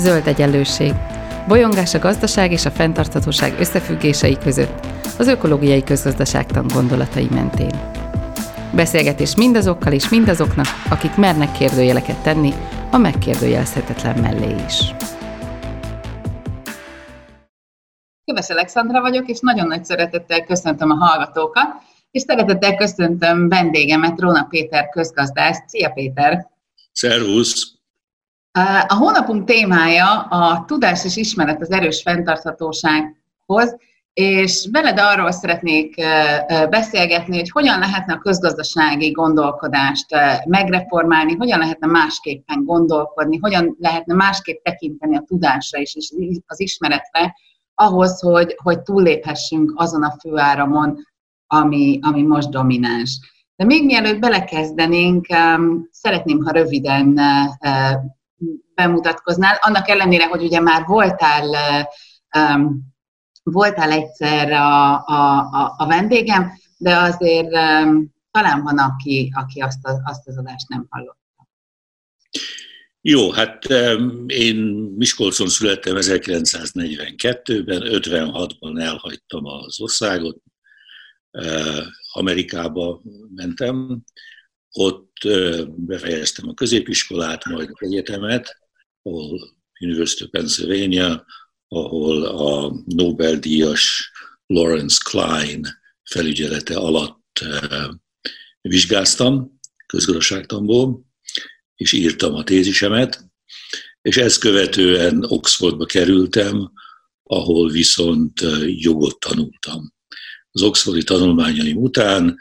Zöld egyenlőség. Bolyongás a gazdaság és a fenntarthatóság összefüggései között, az ökológiai közgazdaságtan gondolatai mentén. Beszélgetés mindazokkal és mindazoknak, akik mernek kérdőjeleket tenni, a megkérdőjelezhetetlen mellé is. Köves Alexandra vagyok, és nagyon nagy szeretettel köszöntöm a hallgatókat, és szeretettel köszöntöm vendégemet, Róna Péter közgazdász. Szia Péter! Szervusz! A hónapunk témája a tudás és ismeret az erős fenntarthatósághoz, és veled arról szeretnék beszélgetni, hogy hogyan lehetne a közgazdasági gondolkodást megreformálni, hogyan lehetne másképpen gondolkodni, hogyan lehetne másképp tekinteni a tudásra és az ismeretre, ahhoz, hogy, hogy túlléphessünk azon a főáramon, ami, ami most domináns. De még mielőtt belekezdenénk, szeretném, ha röviden bemutatkoznál, annak ellenére, hogy ugye már voltál, um, voltál egyszer a, a, a, a vendégem, de azért um, talán van, aki, aki azt, a, azt az adást nem hallotta. Jó, hát én Miskolcon születtem 1942-ben, 56-ban elhagytam az országot, Amerikába mentem, ott befejeztem a középiskolát, majd egyetemet, ahol University of Pennsylvania, ahol a Nobel-díjas Lawrence Klein felügyelete alatt vizsgáztam közgazdaságtanból, és írtam a tézisemet, és ezt követően Oxfordba kerültem, ahol viszont jogot tanultam. Az oxfordi tanulmányaim után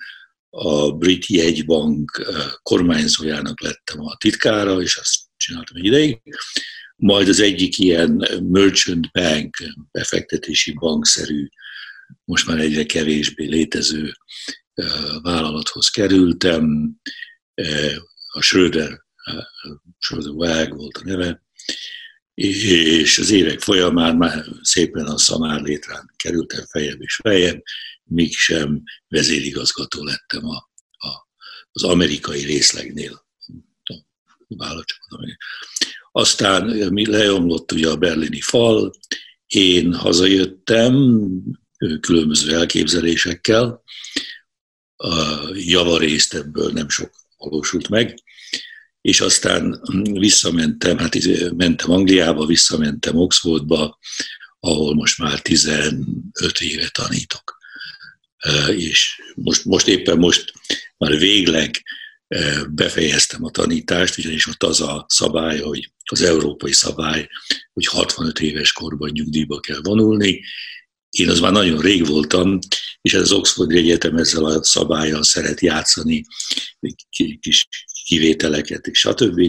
a Brit Jegybank kormányzójának lettem a titkára, és azt csináltam egy ideig. Majd az egyik ilyen merchant bank, befektetési bankszerű, most már egyre kevésbé létező vállalathoz kerültem. A Schröder, Schröder Wag volt a neve, és az évek folyamán már szépen a szamár létrán kerültem fejebb és fejebb, míg sem vezérigazgató lettem a, a, az amerikai részlegnél. Aztán mi leomlott ugye a berlini fal, én hazajöttem különböző elképzelésekkel, a javarészt ebből nem sok valósult meg, és aztán visszamentem, hát mentem Angliába, visszamentem Oxfordba, ahol most már 15 éve tanítok és most, most éppen most már végleg befejeztem a tanítást, ugyanis ott az a szabály, hogy az európai szabály, hogy 65 éves korban nyugdíjba kell vonulni. Én az már nagyon rég voltam, és ez az Oxford Egyetem ezzel a szabályjal szeret játszani, kis kivételeket, és stb.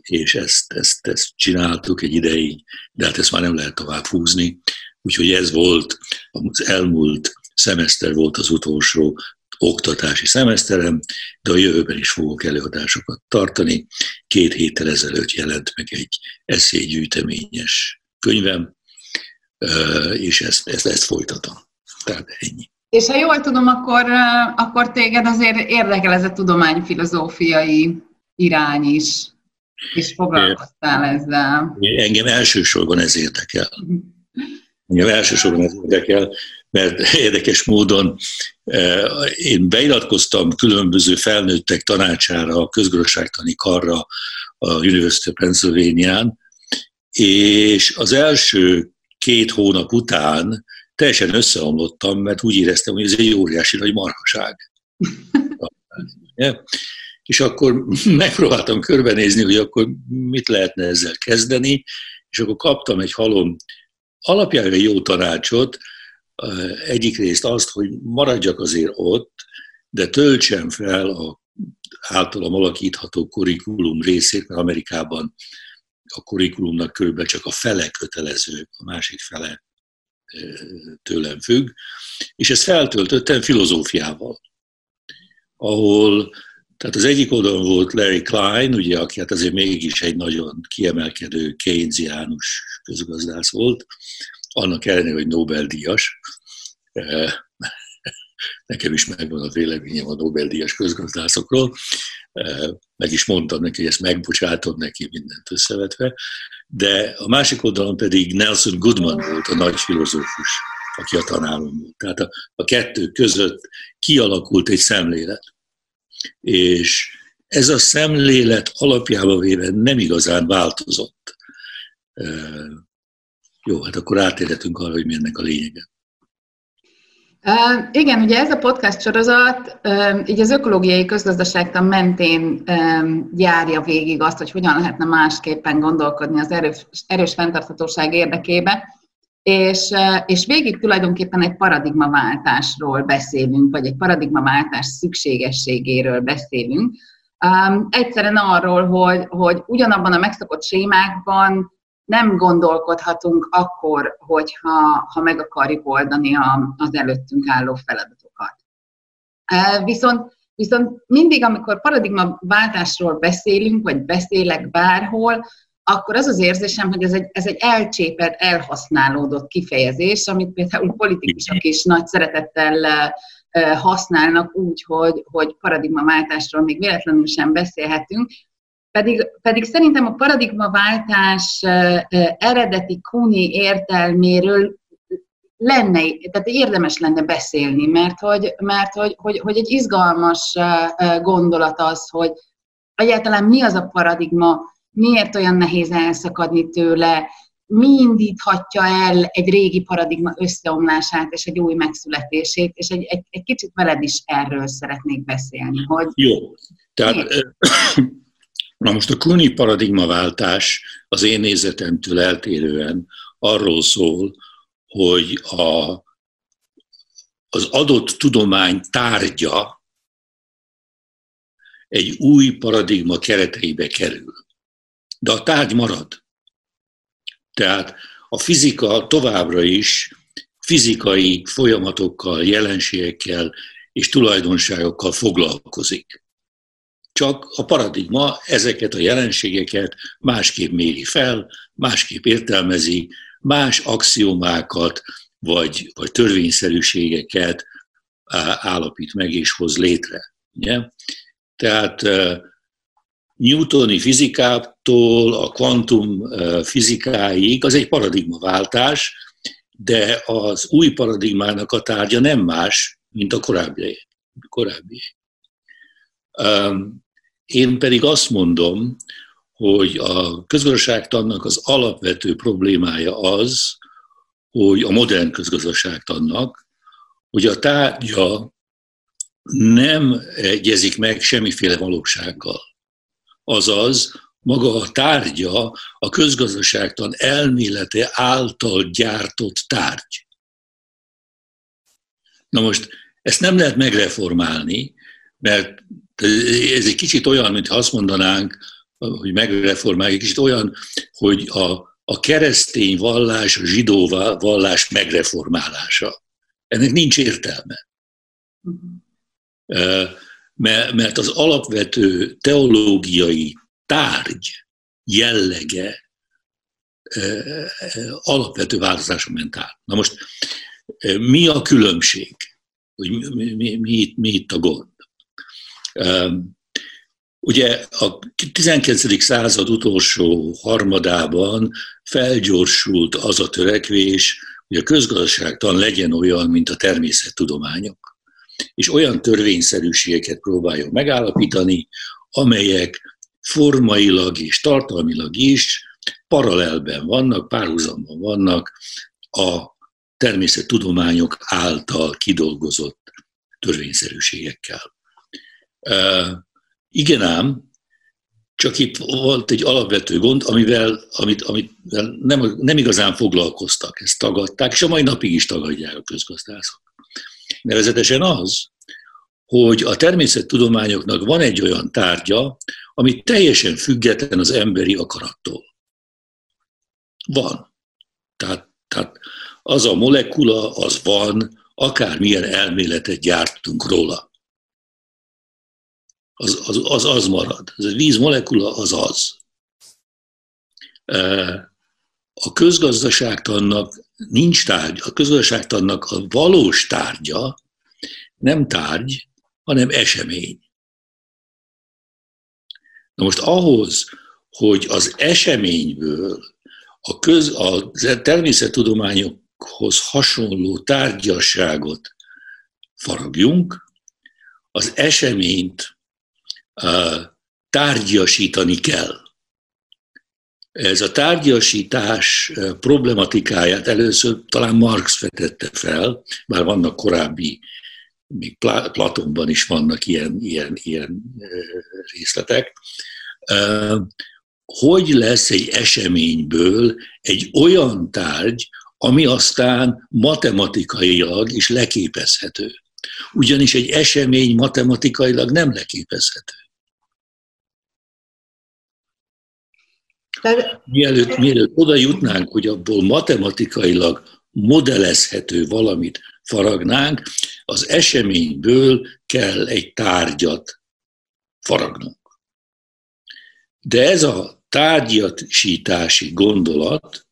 És ezt, ezt, ezt csináltuk egy ideig, de hát ezt már nem lehet tovább húzni. Úgyhogy ez volt az elmúlt szemeszter volt az utolsó oktatási szemeszterem, de a jövőben is fogok előadásokat tartani. Két héttel ezelőtt jelent meg egy eszélygyűjteményes könyvem, és ezt, ezt, ezt folytatom. Tehát ennyi. És ha jól tudom, akkor, akkor téged azért érdekel ez a tudományfilozófiai irány is, és foglalkoztál ezzel. Engem elsősorban ez érdekel. Engem elsősorban ez érdekel, mert érdekes módon eh, én beiratkoztam különböző felnőttek tanácsára, a közgazdaságtani karra a University of Pennsylvania-n, és az első két hónap után teljesen összeomlottam, mert úgy éreztem, hogy ez egy óriási nagy marhaság. és akkor megpróbáltam körbenézni, hogy akkor mit lehetne ezzel kezdeni, és akkor kaptam egy halom alapjában jó tanácsot, egyik részt azt, hogy maradjak azért ott, de töltsem fel a általam alakítható kurikulum részét, mert Amerikában a kurikulumnak körülbelül csak a fele kötelező, a másik fele tőlem függ, és ezt feltöltöttem filozófiával, ahol, tehát az egyik oldalon volt Larry Klein, ugye, aki hát azért mégis egy nagyon kiemelkedő Keynesiánus közgazdász volt, annak ellenére, hogy Nobel-díjas. nekem is megvan a véleményem a Nobel-díjas közgazdászokról. Meg is mondtam neki, hogy ezt megbocsátom neki mindent összevetve. De a másik oldalon pedig Nelson Goodman volt a nagy filozófus, aki a tanárom volt. Tehát a, a kettő között kialakult egy szemlélet. És ez a szemlélet alapjában véve nem igazán változott. Jó, hát akkor átérhetünk arra, hogy mi ennek a lényege. Igen, ugye ez a podcast sorozat így az ökológiai közgazdaságtan mentén járja végig azt, hogy hogyan lehetne másképpen gondolkodni az erős, erős fenntarthatóság érdekébe, és, és végig tulajdonképpen egy paradigmaváltásról beszélünk, vagy egy paradigmaváltás szükségességéről beszélünk. Um, egyszerűen arról, hogy, hogy ugyanabban a megszokott sémákban nem gondolkodhatunk akkor, hogyha ha meg akarjuk oldani a, az előttünk álló feladatokat. Viszont, viszont mindig, amikor paradigmaváltásról beszélünk, vagy beszélek bárhol, akkor az az érzésem, hogy ez egy, ez egy elcsépelt, elhasználódott kifejezés, amit például politikusok is nagy szeretettel használnak úgy, hogy, hogy paradigmaváltásról még véletlenül sem beszélhetünk, pedig, pedig szerintem a paradigmaváltás eredeti kuni értelméről lenne, tehát érdemes lenne beszélni, mert hogy, mert hogy, hogy, hogy egy izgalmas gondolat az, hogy egyáltalán mi az a paradigma, miért olyan nehéz elszakadni tőle, mi indíthatja el egy régi paradigma összeomlását és egy új megszületését, és egy, egy, egy kicsit veled is erről szeretnék beszélni. Hogy Jó, tehát Na most a Kuni paradigmaváltás az én nézetemtől eltérően arról szól, hogy a, az adott tudomány tárgya egy új paradigma kereteibe kerül. De a tárgy marad. Tehát a fizika továbbra is fizikai folyamatokkal, jelenségekkel és tulajdonságokkal foglalkozik. Csak a paradigma ezeket a jelenségeket másképp méri fel, másképp értelmezi, más axiomákat vagy, vagy törvényszerűségeket állapít meg és hoz létre. Ugye? Tehát Newtoni fizikától a kvantum fizikáig az egy paradigmaváltás, de az új paradigmának a tárgya nem más, mint a korábbi. korábbi. Én pedig azt mondom, hogy a közgazdaságtannak az alapvető problémája az, hogy a modern közgazdaságtannak, hogy a tárgya nem egyezik meg semmiféle valósággal. Azaz, maga a tárgya a közgazdaságtan elmélete által gyártott tárgy. Na most ezt nem lehet megreformálni, mert ez egy kicsit olyan, mintha azt mondanánk, hogy megreformáljuk, kicsit olyan, hogy a, a keresztény vallás, a zsidó vallás megreformálása. Ennek nincs értelme. Mert az alapvető teológiai tárgy jellege alapvető változáson ment át. Na most mi a különbség? Hogy mi, mi, mi, mi itt a gond? Ugye a 19. század utolsó harmadában felgyorsult az a törekvés, hogy a közgazdaságtan legyen olyan, mint a természettudományok, és olyan törvényszerűségeket próbáljon megállapítani, amelyek formailag és tartalmilag is paralelben vannak, párhuzamban vannak a természettudományok által kidolgozott törvényszerűségekkel. Igen ám, csak itt volt egy alapvető gond, amivel, amit, amit nem, nem igazán foglalkoztak, ezt tagadták, és a mai napig is tagadják a közgazdászok. Nevezetesen az, hogy a természettudományoknak van egy olyan tárgya, ami teljesen független az emberi akarattól. Van. Tehát, tehát az a molekula, az van, akármilyen elméletet gyártunk róla az az, az, az marad. Ez a víz molekula az az. A közgazdaságtannak nincs tárgy, a közgazdaságtannak a valós tárgya nem tárgy, hanem esemény. Na most ahhoz, hogy az eseményből a, köz, a természettudományokhoz hasonló tárgyasságot faragjunk, az eseményt tárgyasítani kell. Ez a tárgyasítás problematikáját először talán Marx vetette fel, bár vannak korábbi, még Platonban is vannak ilyen, ilyen, ilyen részletek. Hogy lesz egy eseményből egy olyan tárgy, ami aztán matematikailag is leképezhető. Ugyanis egy esemény matematikailag nem leképezhető. Mielőtt, mielőtt oda jutnánk, hogy abból matematikailag modellezhető valamit faragnánk, az eseményből kell egy tárgyat faragnunk. De ez a tárgyasítási gondolat,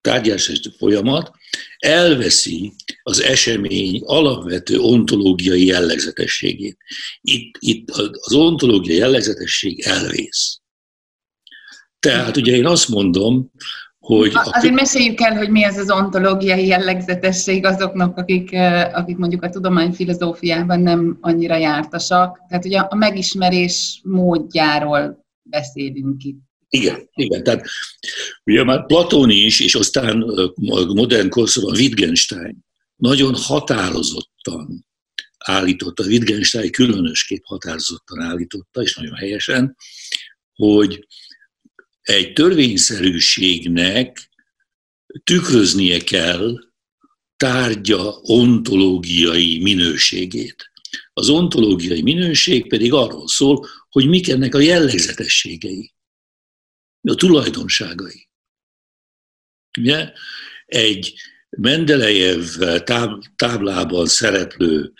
tárgyasítási folyamat elveszi az esemény alapvető ontológiai jellegzetességét. Itt, itt az ontológiai jellegzetesség elvész. Tehát ugye én azt mondom, hogy... Azért meséljük el, hogy mi ez az ontológiai jellegzetesség azoknak, akik, akik mondjuk a tudományfilozófiában nem annyira jártasak. Tehát ugye a megismerés módjáról beszélünk itt. Igen, igen. Tehát ugye már Platón is, és aztán modern korszakban Wittgenstein nagyon határozottan állította, Wittgenstein különösképp határozottan állította, és nagyon helyesen, hogy egy törvényszerűségnek tükröznie kell tárgya ontológiai minőségét. Az ontológiai minőség pedig arról szól, hogy mik ennek a jellegzetességei, a tulajdonságai. Ugye? Egy Mendelejev táblában szereplő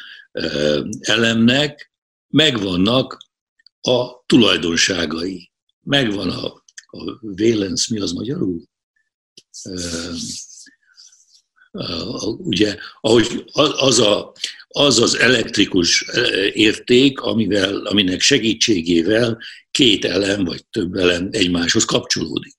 elemnek megvannak a tulajdonságai, megvan a a Vélenc, mi az magyarul? Ugye, ahogy az, a, az az elektrikus érték, amivel, aminek segítségével két elem vagy több elem egymáshoz kapcsolódik.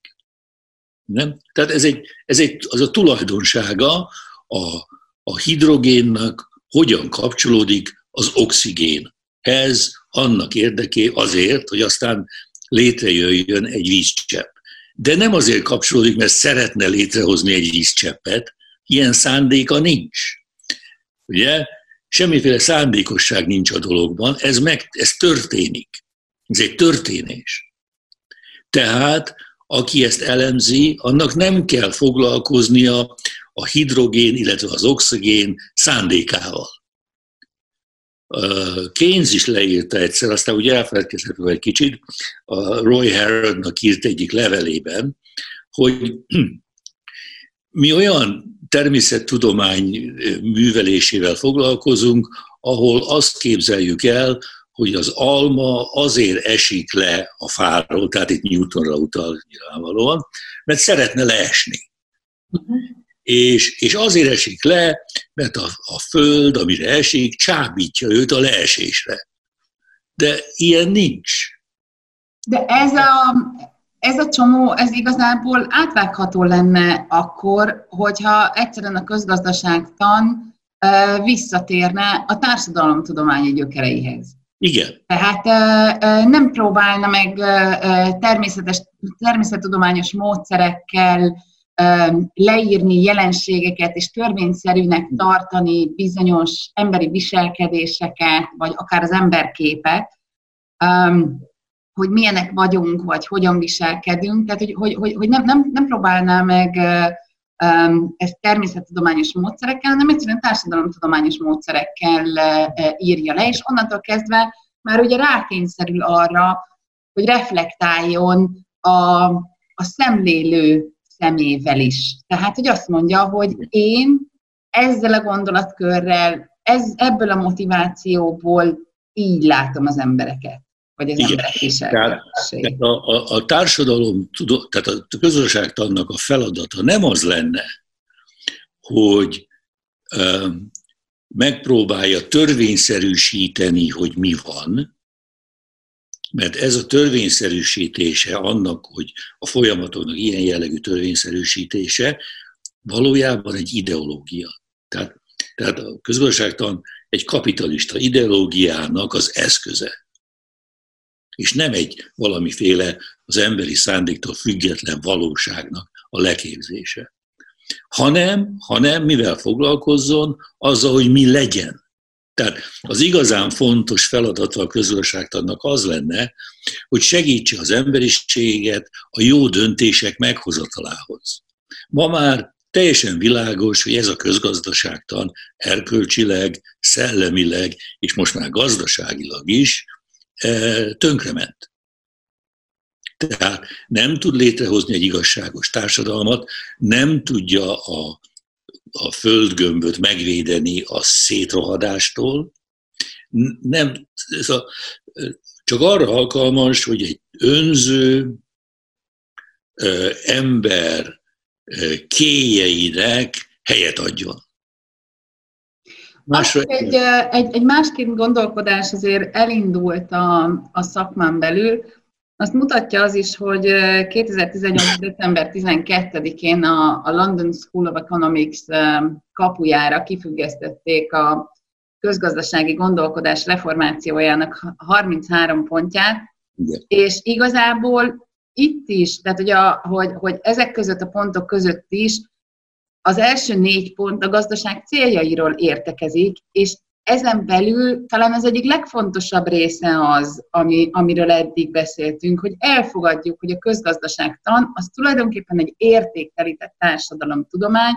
Nem? Tehát ez, egy, ez egy, az a tulajdonsága a, a hidrogénnak, hogyan kapcsolódik az oxigén. Ez annak érdeké azért, hogy aztán létrejöjjön egy vízcsepp. De nem azért kapcsolódik, mert szeretne létrehozni egy vízcseppet, ilyen szándéka nincs. Ugye? Semmiféle szándékosság nincs a dologban, ez, meg, ez történik. Ez egy történés. Tehát, aki ezt elemzi, annak nem kell foglalkoznia a hidrogén, illetve az oxigén szándékával. Keynes is leírta egyszer, aztán ugye elfelelkezett egy kicsit, a Roy Harrodnak írt egyik levelében, hogy mi olyan természettudomány művelésével foglalkozunk, ahol azt képzeljük el, hogy az alma azért esik le a fáról, tehát itt Newtonra utal nyilvánvalóan, mert szeretne leesni. És, és azért esik le, mert a, a föld, amire esik, csábítja őt a leesésre. De ilyen nincs. De ez a, ez a csomó, ez igazából átvágható lenne akkor, hogyha egyszerűen a közgazdaságtan visszatérne a társadalomtudományi gyökereihez. Igen. Tehát nem próbálna meg természetes, természettudományos módszerekkel leírni jelenségeket és törvényszerűnek tartani bizonyos emberi viselkedéseket, vagy akár az emberképet, hogy milyenek vagyunk, vagy hogyan viselkedünk, tehát hogy, hogy, hogy, hogy nem, nem, nem próbálná meg ezt természettudományos módszerekkel, hanem egyszerűen társadalomtudományos módszerekkel írja le, és onnantól kezdve már ugye rákényszerül arra, hogy reflektáljon a, a szemlélő szemével is. Tehát, hogy azt mondja, hogy én ezzel a gondolatkörrel, ez, ebből a motivációból így látom az embereket, vagy az Igen. emberek is. A, a, a társadalom, tehát a közösségtannak a feladata nem az lenne, hogy megpróbálja törvényszerűsíteni, hogy mi van, mert ez a törvényszerűsítése annak, hogy a folyamatoknak ilyen jellegű törvényszerűsítése valójában egy ideológia. Tehát, tehát a közgazdaságtan egy kapitalista ideológiának az eszköze. És nem egy valamiféle az emberi szándéktól független valóságnak a leképzése. Hanem, hanem mivel foglalkozzon, azzal, hogy mi legyen. Tehát az igazán fontos feladata a közgazdaságtannak az lenne, hogy segítse az emberiséget a jó döntések meghozatalához. Ma már teljesen világos, hogy ez a közgazdaságtan erkölcsileg, szellemileg, és most már gazdaságilag is e, tönkrement. Tehát nem tud létrehozni egy igazságos társadalmat, nem tudja a a földgömböt megvédeni a szétrohadástól. Nem, ez a, csak arra alkalmas, hogy egy önző ember kéjeinek helyet adjon. Egy, egy, egy másként gondolkodás azért elindult a, a szakmán belül, azt mutatja az is, hogy 2018. december 12-én a, a London School of Economics kapujára kifüggesztették a közgazdasági gondolkodás reformációjának 33 pontját, Igen. és igazából itt is, tehát a, hogy, hogy ezek között a pontok között is az első négy pont a gazdaság céljairól értekezik, és ezen belül talán az egyik legfontosabb része az, ami, amiről eddig beszéltünk, hogy elfogadjuk, hogy a közgazdaságtan az tulajdonképpen egy értéktelített társadalomtudomány,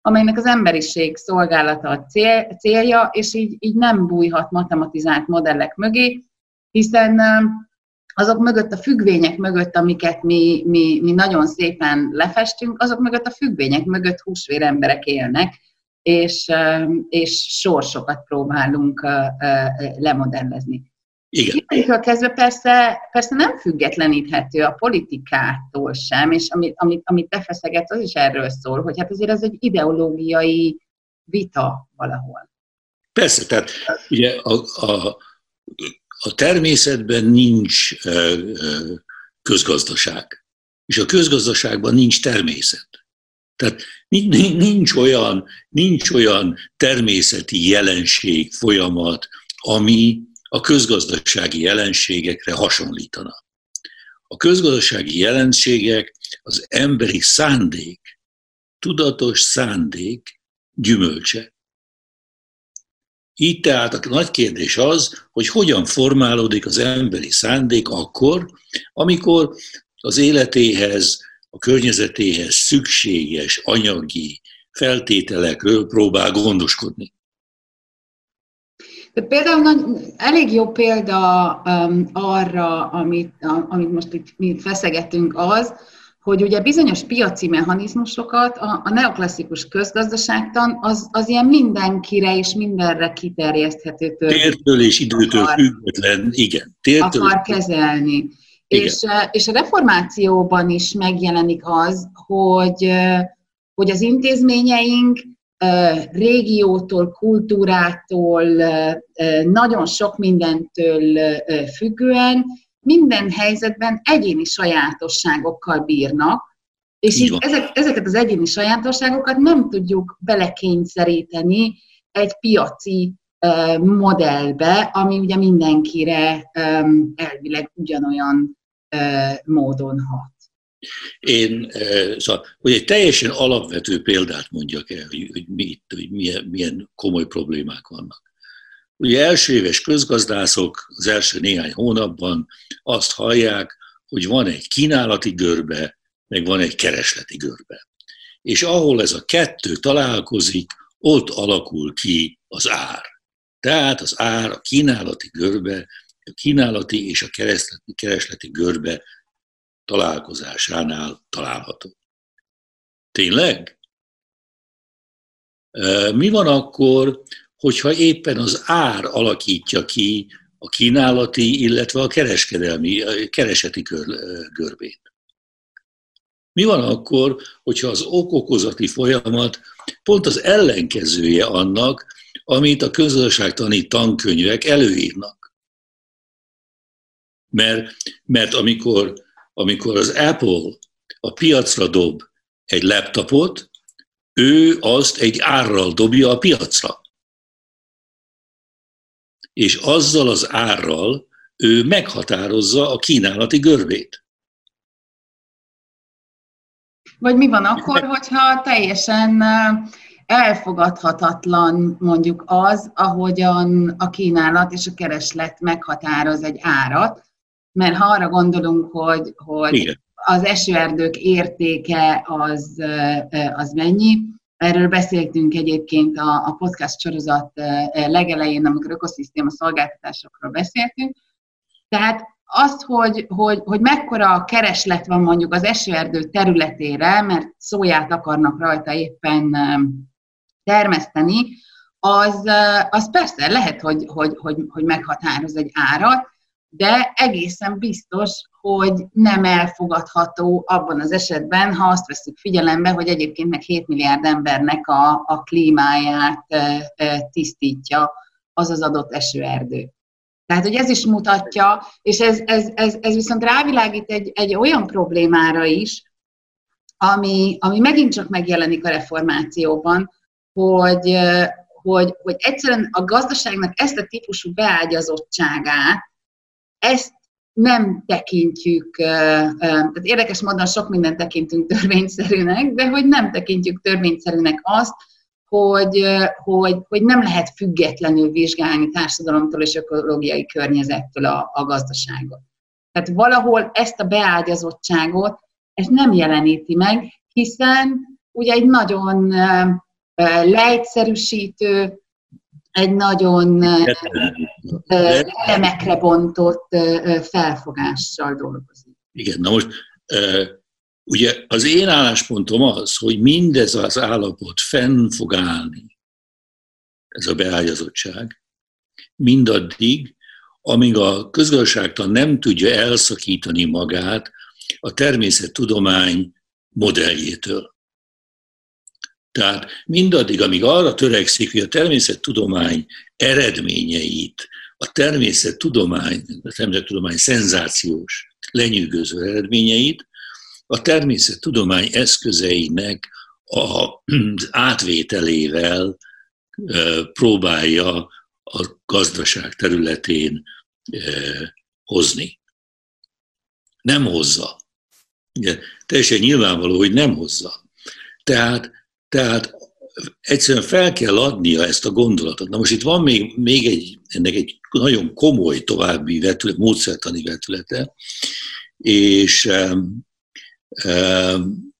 amelynek az emberiség szolgálata a cél, célja, és így, így nem bújhat matematizált modellek mögé, hiszen azok mögött, a függvények mögött, amiket mi, mi, mi nagyon szépen lefestünk, azok mögött a függvények mögött húsvér emberek élnek, és, és sorsokat próbálunk lemodellezni. Igen. Innentől kezdve persze, persze nem függetleníthető a politikától sem, és amit, amit, amit te feszegetsz, az is erről szól, hogy hát azért ez egy ideológiai vita valahol. Persze, tehát ugye a, a, a természetben nincs közgazdaság, és a közgazdaságban nincs természet. Tehát nincs olyan, nincs olyan természeti jelenség, folyamat, ami a közgazdasági jelenségekre hasonlítana. A közgazdasági jelenségek az emberi szándék, tudatos szándék gyümölcse. Így tehát a nagy kérdés az, hogy hogyan formálódik az emberi szándék akkor, amikor az életéhez, a környezetéhez szükséges anyagi feltételekről próbál gondoskodni. De például nagy, elég jó példa um, arra, amit, a, amit most itt mi feszegetünk az, hogy ugye bizonyos piaci mechanizmusokat a, a neoklasszikus közgazdaságtan az, az ilyen mindenkire és mindenre kiterjeszthető Tértől és időtől független, igen. Tértől akar kezelni. És, és a reformációban is megjelenik az, hogy, hogy az intézményeink régiótól, kultúrától, nagyon sok mindentől függően minden helyzetben egyéni sajátosságokkal bírnak, és így, így ezek, ezeket az egyéni sajátosságokat nem tudjuk belekényszeríteni egy piaci modellbe, ami ugye mindenkire elvileg ugyanolyan módon hat. Én, szóval, hogy egy teljesen alapvető példát mondjak el, hogy, hogy, mi, hogy milyen, milyen komoly problémák vannak. Ugye első éves közgazdászok az első néhány hónapban azt hallják, hogy van egy kínálati görbe, meg van egy keresleti görbe. És ahol ez a kettő találkozik, ott alakul ki az ár. Tehát az ár a kínálati görbe, a kínálati és a keresleti, keresleti görbe találkozásánál található. Tényleg? Mi van akkor, hogyha éppen az ár alakítja ki a kínálati, illetve a kereskedelmi, a kereseti görbét? Mi van akkor, hogyha az okokozati folyamat pont az ellenkezője annak, amit a közgazdaságtani tankönyvek előírnak. Mert, mert amikor, amikor az Apple a piacra dob egy laptopot, ő azt egy árral dobja a piacra. És azzal az árral ő meghatározza a kínálati görbét. Vagy mi van akkor, hogyha teljesen elfogadhatatlan mondjuk az, ahogyan a kínálat és a kereslet meghatároz egy árat, mert ha arra gondolunk, hogy, hogy az esőerdők értéke az, az mennyi, Erről beszéltünk egyébként a, a podcast sorozat legelején, amikor ökoszisztéma szolgáltatásokról beszéltünk. Tehát azt, hogy, hogy, hogy mekkora kereslet van mondjuk az esőerdő területére, mert szóját akarnak rajta éppen termeszteni, az, az persze lehet, hogy, hogy, hogy, hogy meghatároz egy árat, de egészen biztos, hogy nem elfogadható abban az esetben, ha azt veszük figyelembe, hogy egyébként meg 7 milliárd embernek a, a klímáját tisztítja az az adott esőerdő. Tehát, hogy ez is mutatja, és ez, ez, ez, ez viszont rávilágít egy, egy olyan problémára is, ami, ami megint csak megjelenik a reformációban, hogy, hogy, hogy egyszerűen a gazdaságnak ezt a típusú beágyazottságát, ezt nem tekintjük, tehát érdekes módon sok mindent tekintünk törvényszerűnek, de hogy nem tekintjük törvényszerűnek azt, hogy, hogy, hogy nem lehet függetlenül vizsgálni társadalomtól és ökológiai környezettől a, a gazdaságot. Tehát valahol ezt a beágyazottságot, ez nem jeleníti meg, hiszen ugye egy nagyon leegyszerűsítő, egy nagyon elemekre bontott felfogással dolgozik. Igen, na most ugye az én álláspontom az, hogy mindez az állapot fenn fog állni, ez a beágyazottság, mindaddig, amíg a közgazdaságtan nem tudja elszakítani magát a természettudomány modelljétől. Tehát mindaddig, amíg arra törekszik, hogy a természettudomány eredményeit, a természettudomány, a természettudomány szenzációs, lenyűgöző eredményeit, a természettudomány eszközeinek az átvételével próbálja a gazdaság területén hozni. Nem hozza. Ugye, teljesen nyilvánvaló, hogy nem hozza. Tehát tehát egyszerűen fel kell adnia ezt a gondolatot. Na most itt van még, még egy, ennek egy nagyon komoly további vetület, módszertani vetülete, és um, um,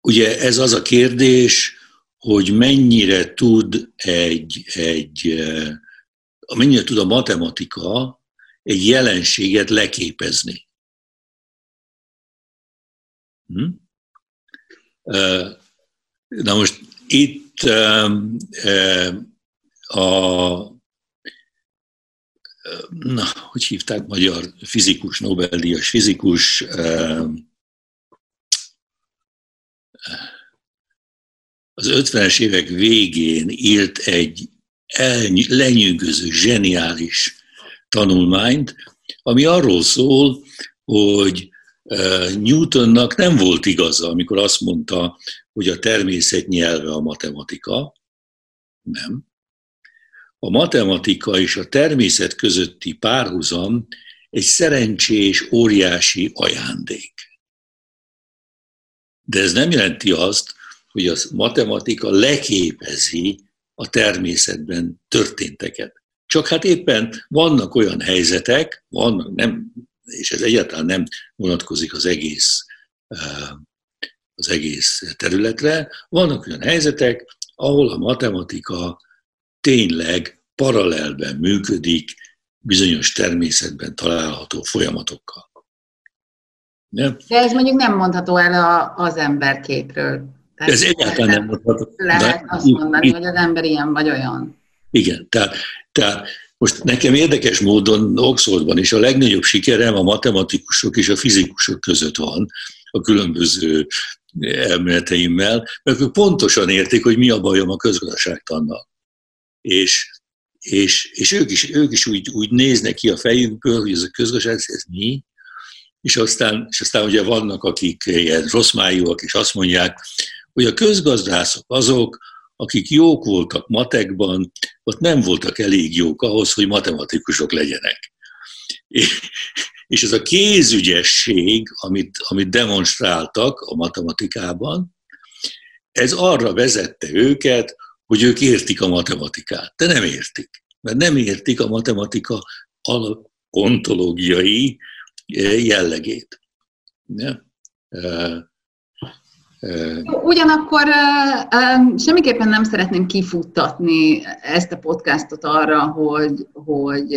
ugye ez az a kérdés, hogy mennyire tud egy, egy mennyire tud a matematika egy jelenséget leképezni. Hm? Na most itt a na, hogy hívták magyar fizikus, Nobel-díjas fizikus, az 50-es évek végén írt egy lenyűgöző, zseniális tanulmányt, ami arról szól, hogy Newtonnak nem volt igaza, amikor azt mondta, hogy a természet nyelve a matematika. Nem. A matematika és a természet közötti párhuzam egy szerencsés, óriási ajándék. De ez nem jelenti azt, hogy a matematika leképezi a természetben történteket. Csak hát éppen vannak olyan helyzetek, vannak, nem és ez egyáltalán nem vonatkozik az egész, az egész területre. Vannak olyan helyzetek, ahol a matematika tényleg paralelben működik bizonyos természetben található folyamatokkal. Nem? De ez mondjuk nem mondható el az emberképről. Tehát ez egyáltalán nem mondható. Lehet de, azt mondani, hogy az ember ilyen vagy olyan. Igen, tehát, tehát most nekem érdekes módon Oxfordban is a legnagyobb sikerem a matematikusok és a fizikusok között van, a különböző elméleteimmel, mert ők pontosan értik, hogy mi a bajom a közgazdaságtannal. És, és, és ők is, ők is úgy, úgy néznek ki a fejükből, hogy ez a közgazdaság, ez mi? És aztán, és aztán ugye vannak, akik ilyen rossz májúak, és azt mondják, hogy a közgazdászok azok, akik jók voltak matekban, ott nem voltak elég jók ahhoz, hogy matematikusok legyenek. És ez a kézügyesség, amit, amit demonstráltak a matematikában, ez arra vezette őket, hogy ők értik a matematikát, de nem értik. Mert nem értik a matematika ontológiai eh, jellegét. Ne? Ugyanakkor semmiképpen nem szeretném kifuttatni ezt a podcastot arra, hogy, hogy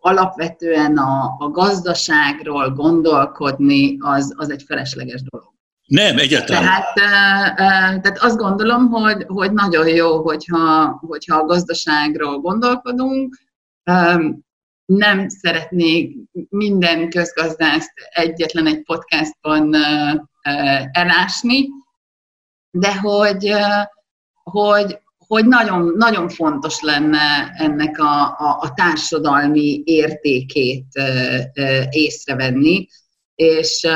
alapvetően a, a gazdaságról gondolkodni az, az egy felesleges dolog. Nem, egyáltalán. Tehát, tehát azt gondolom, hogy, hogy nagyon jó, hogyha, hogyha a gazdaságról gondolkodunk. Nem szeretnék minden közgazdászt egyetlen egy podcastban elásni, de hogy, hogy, hogy nagyon, nagyon fontos lenne ennek a, a, a társadalmi értékét észrevenni, és,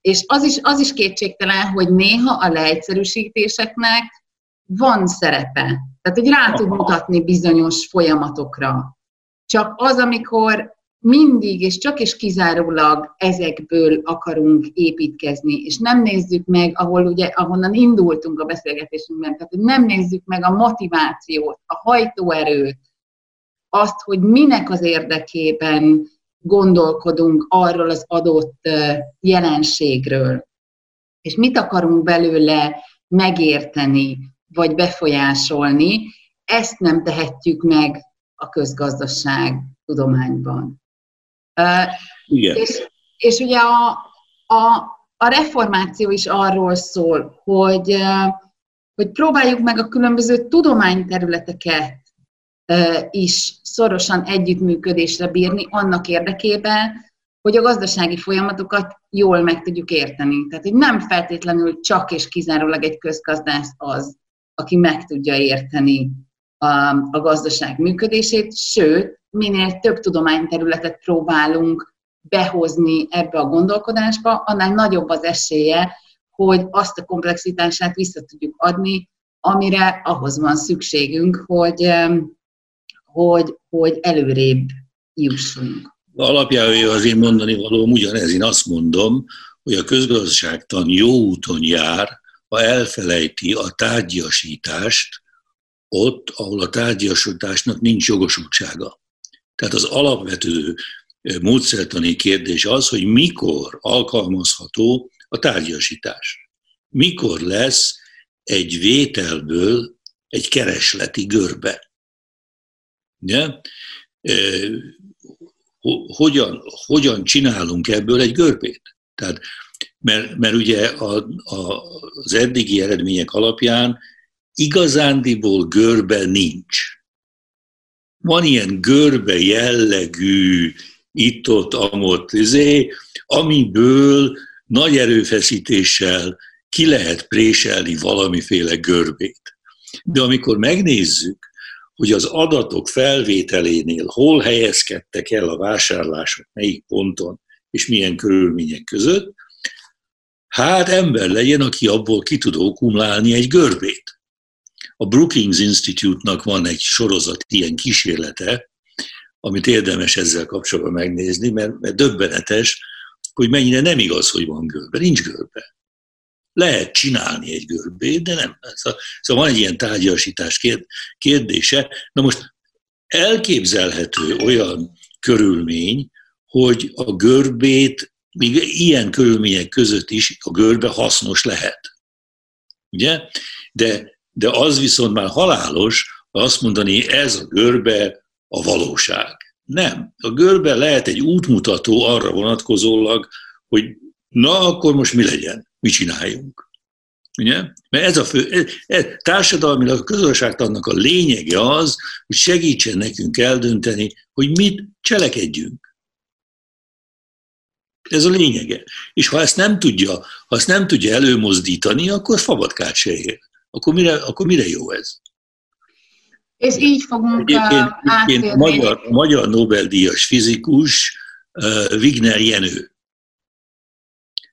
és az, is, az is kétségtelen, hogy néha a leegyszerűsítéseknek van szerepe. Tehát, hogy rá tud mutatni bizonyos folyamatokra. Csak az, amikor mindig és csak és kizárólag ezekből akarunk építkezni, és nem nézzük meg, ahol ugye, ahonnan indultunk a beszélgetésünkben, tehát nem nézzük meg a motivációt, a hajtóerőt, azt, hogy minek az érdekében gondolkodunk arról az adott jelenségről, és mit akarunk belőle megérteni, vagy befolyásolni, ezt nem tehetjük meg a közgazdaság tudományban. Igen. És, és ugye a, a, a reformáció is arról szól, hogy, hogy próbáljuk meg a különböző tudományterületeket is szorosan együttműködésre bírni annak érdekében, hogy a gazdasági folyamatokat jól meg tudjuk érteni. Tehát, hogy nem feltétlenül csak és kizárólag egy közgazdász az, aki meg tudja érteni a, a gazdaság működését, sőt, minél több tudományterületet próbálunk behozni ebbe a gondolkodásba, annál nagyobb az esélye, hogy azt a komplexitását vissza tudjuk adni, amire ahhoz van szükségünk, hogy, hogy, hogy előrébb jussunk. Alapjában az én mondani valóm ugyanez, én azt mondom, hogy a közgazdaságtan jó úton jár, ha elfelejti a tárgyasítást ott, ahol a tárgyasításnak nincs jogosultsága. Tehát az alapvető módszertani kérdés az, hogy mikor alkalmazható a tárgyasítás. Mikor lesz egy vételből egy keresleti görbe. Ugye? Hogyan, hogyan csinálunk ebből egy görbét? Tehát, mert, mert ugye a, a, az eddigi eredmények alapján igazándiból görbe nincs van ilyen görbe jellegű itt-ott, amott, izé, amiből nagy erőfeszítéssel ki lehet préselni valamiféle görbét. De amikor megnézzük, hogy az adatok felvételénél hol helyezkedtek el a vásárlások, melyik ponton, és milyen körülmények között, hát ember legyen, aki abból ki tud okumlálni egy görbét. A Brookings Institute-nak van egy sorozat ilyen kísérlete, amit érdemes ezzel kapcsolatban megnézni, mert, mert döbbenetes, hogy mennyire nem igaz, hogy van görbe. Nincs görbe. Lehet csinálni egy görbét, de nem. Szóval, szóval van egy ilyen tárgyasítás kérdése. Na most elképzelhető olyan körülmény, hogy a görbét még ilyen körülmények között is a görbe hasznos lehet. Ugye? De de az viszont már halálos, azt mondani, ez a görbe a valóság. Nem. A görbe lehet egy útmutató arra vonatkozólag, hogy na, akkor most mi legyen, mi csináljunk. Ugye? Mert ez a fő, ez, ez, társadalmilag a közösségtannak a lényege az, hogy segítsen nekünk eldönteni, hogy mit cselekedjünk. Ez a lényege. És ha ezt nem tudja, ha ezt nem tudja előmozdítani, akkor fabatkát se ér. Akkor mire, akkor mire jó ez? És így fogunk Egyébként, egyébként a magyar, magyar Nobel-díjas fizikus Wigner Jenő,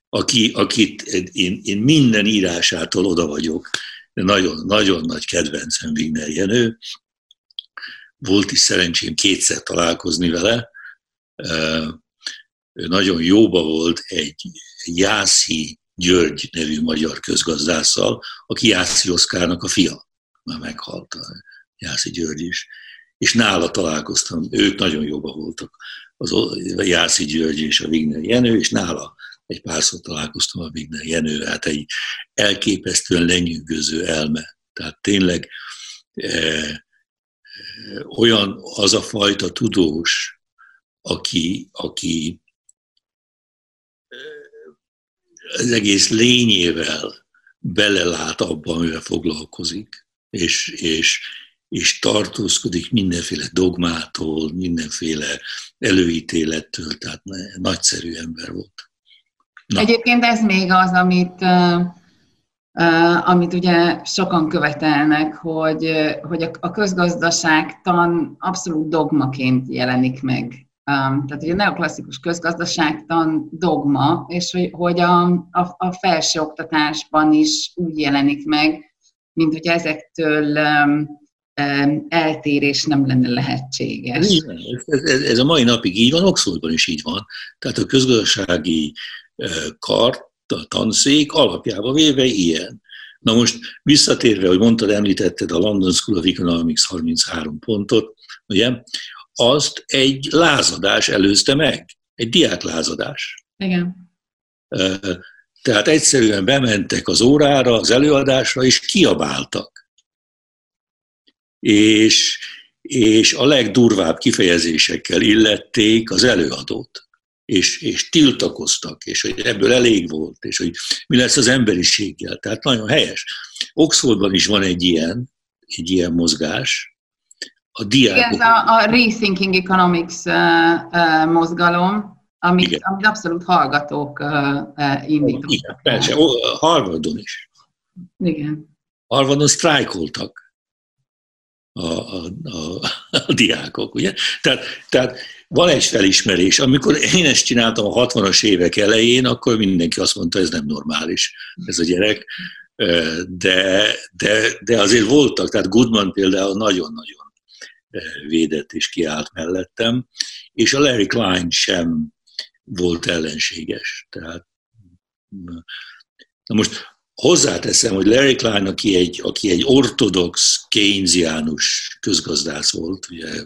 aki, akit én, én minden írásától oda vagyok, nagyon, nagyon nagy kedvencem Wigner Jenő, volt is szerencsém kétszer találkozni vele, ő nagyon jóba volt egy Jászi György nevű magyar közgazdásszal, aki Jászi Oszkárnak a fia. Már meghalt a Jászi György is. És nála találkoztam, ők nagyon jóba voltak, az Jászi György és a Wigner Jenő, és nála egy párszor találkoztam a Wigner Jenő, hát egy elképesztően lenyűgöző elme. Tehát tényleg eh, olyan az a fajta tudós, aki, aki az egész lényével belelát abban, amivel foglalkozik, és, és, és tartózkodik mindenféle dogmától, mindenféle előítélettől, tehát nagyszerű ember volt. Na. Egyébként ez még az, amit Uh, amit ugye sokan követelnek, hogy, hogy a közgazdaságtan abszolút dogmaként jelenik meg. Tehát ugye a neoklasszikus közgazdaságtan dogma, és hogy, hogy a, a, a felsőoktatásban is úgy jelenik meg, mint hogy ezektől um, um, eltérés nem lenne lehetséges. Ez, ez, ez a mai napig így van, Oxfordban is így van. Tehát a közgazdasági kart a tanszék alapjába véve ilyen. Na most visszatérve, hogy mondtad, említetted a London School of Economics 33 pontot, ugye, azt egy lázadás előzte meg, egy diáklázadás. Igen. Tehát egyszerűen bementek az órára, az előadásra, és kiabáltak. És, és a legdurvább kifejezésekkel illették az előadót és, és tiltakoztak, és hogy ebből elég volt, és hogy mi lesz az emberiséggel. Tehát nagyon helyes. Oxfordban is van egy ilyen, egy ilyen mozgás. A diákok... Igen, ez a, a Rethinking Economics uh, uh, mozgalom, amit, amit abszolút hallgatók uh, indítottak. Igen, persze, Harvardon is. Igen. Harvardon sztrájkoltak a, a, a, a diákok, ugye? Tehát, tehát van egy felismerés. Amikor én ezt csináltam a 60-as évek elején, akkor mindenki azt mondta, ez nem normális, ez a gyerek. De, de, de azért voltak, tehát Goodman például nagyon-nagyon védett és kiállt mellettem, és a Larry Klein sem volt ellenséges. Tehát, na most hozzáteszem, hogy Larry Klein, aki egy, aki egy ortodox, keynesiánus közgazdász volt, ugye,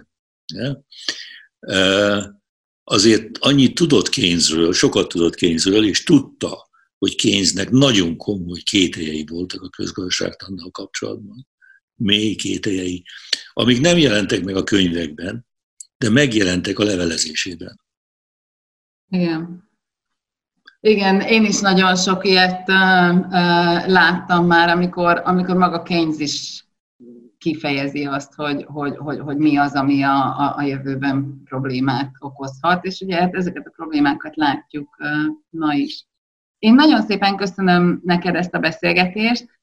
azért annyit tudott Keynesről, sokat tudott Keynesről, és tudta, hogy Keynesnek nagyon komoly kételjei voltak a közgazdaságtannal kapcsolatban. Mély kételjei, amik nem jelentek meg a könyvekben, de megjelentek a levelezésében. Igen. Igen, én is nagyon sok ilyet uh, uh, láttam már, amikor, amikor maga Keynes is kifejezi azt, hogy, hogy, hogy, hogy mi az, ami a, a, a jövőben problémát okozhat, és ugye hát ezeket a problémákat látjuk ma is. Én nagyon szépen köszönöm neked ezt a beszélgetést,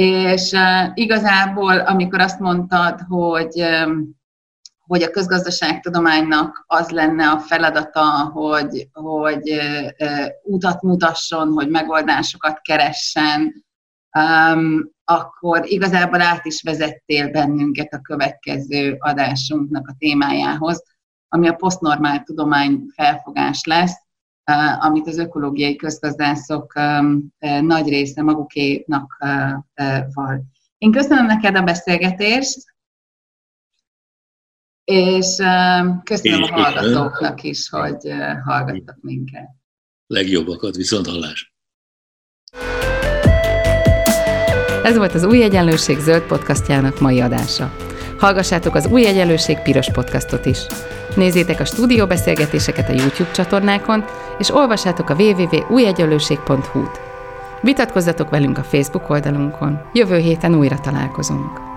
és igazából, amikor azt mondtad, hogy, hogy a közgazdaságtudománynak az lenne a feladata, hogy, hogy utat mutasson, hogy megoldásokat keressen, akkor igazából át is vezettél bennünket a következő adásunknak a témájához, ami a posztnormál tudomány felfogás lesz, amit az ökológiai közgazdászok nagy része magukénak van. Én köszönöm neked a beszélgetést, és köszönöm a hallgatóknak is, hogy hallgattak minket. Legjobbakat, viszont hallás! Ez volt az Új Egyenlőség zöld podcastjának mai adása. Hallgassátok az Új Egyenlőség piros podcastot is. Nézzétek a stúdióbeszélgetéseket a YouTube csatornákon, és olvassátok a www.újegyenlőség.hu-t. Vitatkozzatok velünk a Facebook oldalunkon. Jövő héten újra találkozunk.